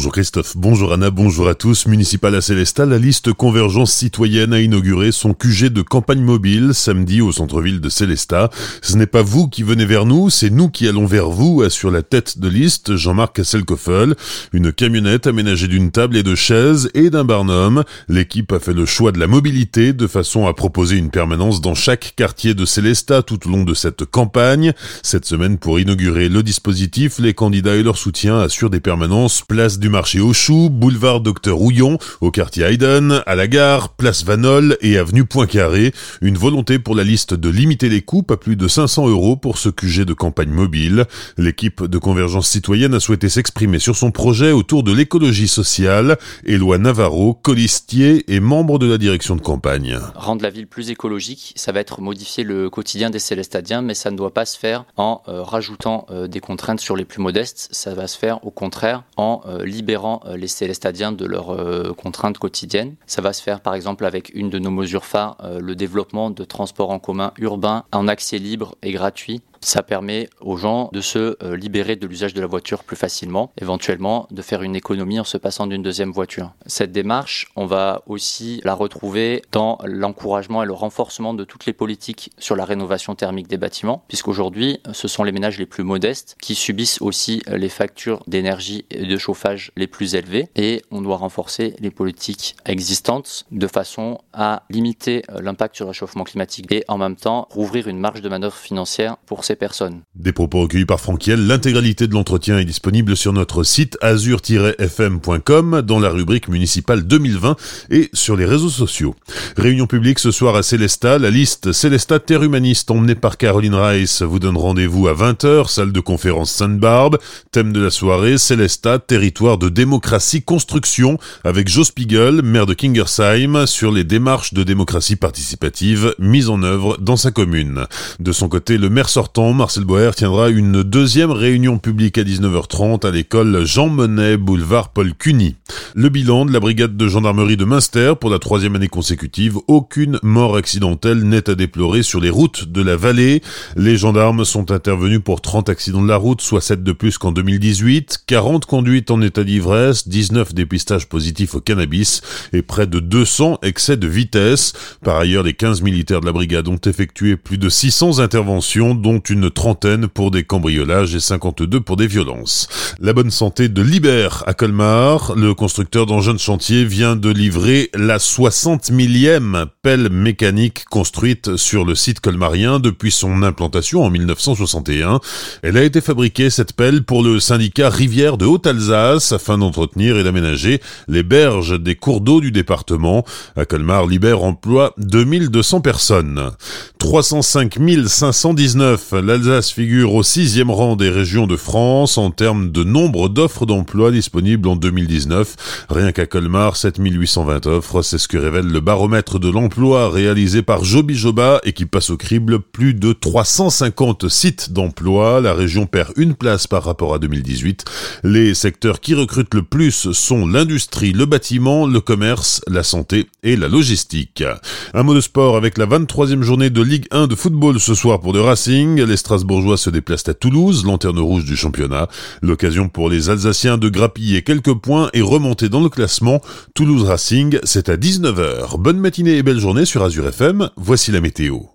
Bonjour Christophe, bonjour Anna, bonjour à tous. Municipal à Célestat, la liste Convergence Citoyenne a inauguré son QG de campagne mobile samedi au centre-ville de Célestat. Ce n'est pas vous qui venez vers nous, c'est nous qui allons vers vous, assure la tête de liste Jean-Marc Hasselkoffel. Une camionnette aménagée d'une table et de chaises et d'un barnum. L'équipe a fait le choix de la mobilité de façon à proposer une permanence dans chaque quartier de Célestat tout au long de cette campagne. Cette semaine, pour inaugurer le dispositif, les candidats et leur soutien assurent des permanences place du marché aux choux, boulevard Docteur Rouillon, au quartier Hayden, à la gare, place Vanol et avenue Poincaré. Une volonté pour la liste de limiter les coûts à plus de 500 euros pour ce QG de campagne mobile. L'équipe de Convergence Citoyenne a souhaité s'exprimer sur son projet autour de l'écologie sociale. Éloi Navarro, colistier et membre de la direction de campagne. Rendre la ville plus écologique, ça va être modifier le quotidien des Célestadiens, mais ça ne doit pas se faire en euh, rajoutant euh, des contraintes sur les plus modestes. Ça va se faire au contraire en euh, libérant euh, les Célestadiens de leurs euh, contraintes quotidiennes. Ça va se faire par exemple avec une de nos mesures phares, le développement de transports en commun urbains en accès libre et gratuit ça permet aux gens de se euh, libérer de l'usage de la voiture plus facilement, éventuellement de faire une économie en se passant d'une deuxième voiture. Cette démarche, on va aussi la retrouver dans l'encouragement et le renforcement de toutes les politiques sur la rénovation thermique des bâtiments, puisqu'aujourd'hui, ce sont les ménages les plus modestes qui subissent aussi les factures d'énergie et de chauffage les plus élevées, et on doit renforcer les politiques existantes de façon à limiter euh, l'impact sur le réchauffement climatique et en même temps rouvrir une marge de manœuvre financière pour personnes. Des propos recueillis par Franquiel, l'intégralité de l'entretien est disponible sur notre site azur-fm.com dans la rubrique municipale 2020 et sur les réseaux sociaux. Réunion publique ce soir à Célestat, la liste Célestat Terre Humaniste emmenée par Caroline Rice vous donne rendez-vous à 20h, salle de conférence Sainte-Barbe, thème de la soirée Célestat, territoire de démocratie construction avec Joe Spiegel, maire de Kingersheim, sur les démarches de démocratie participative mises en œuvre dans sa commune. De son côté, le maire sortant Marcel Boer tiendra une deuxième réunion publique à 19h30 à l'école Jean Monnet, boulevard Paul Cuny. Le bilan de la brigade de gendarmerie de Münster pour la troisième année consécutive, aucune mort accidentelle n'est à déplorer sur les routes de la vallée. Les gendarmes sont intervenus pour 30 accidents de la route, soit 7 de plus qu'en 2018, 40 conduites en état d'ivresse, 19 dépistages positifs au cannabis et près de 200 excès de vitesse. Par ailleurs, les 15 militaires de la brigade ont effectué plus de 600 interventions, dont une trentaine pour des cambriolages et 52 pour des violences. La bonne santé de Liber à Colmar, le constructeur d'engins de chantier vient de livrer la 60 millième pelle mécanique construite sur le site colmarien depuis son implantation en 1961. Elle a été fabriquée, cette pelle, pour le syndicat Rivière de Haute-Alsace afin d'entretenir et d'aménager les berges des cours d'eau du département. À Colmar, Liber emploie 2200 personnes. 305 519 l'Alsace figure au sixième rang des régions de France en termes de nombre d'offres d'emploi disponibles en 2019. Rien qu'à Colmar, 7820 offres, c'est ce que révèle le baromètre de l'emploi réalisé par Joby Joba et qui passe au crible plus de 350 sites d'emploi. La région perd une place par rapport à 2018. Les secteurs qui recrutent le plus sont l'industrie, le bâtiment, le commerce, la santé et la logistique. Un mot de sport avec la 23e journée de Ligue 1 de football ce soir pour le Racing les Strasbourgeois se déplacent à Toulouse, lanterne rouge du championnat. L'occasion pour les Alsaciens de grappiller quelques points et remonter dans le classement. Toulouse Racing, c'est à 19h. Bonne matinée et belle journée sur Azure FM. Voici la météo.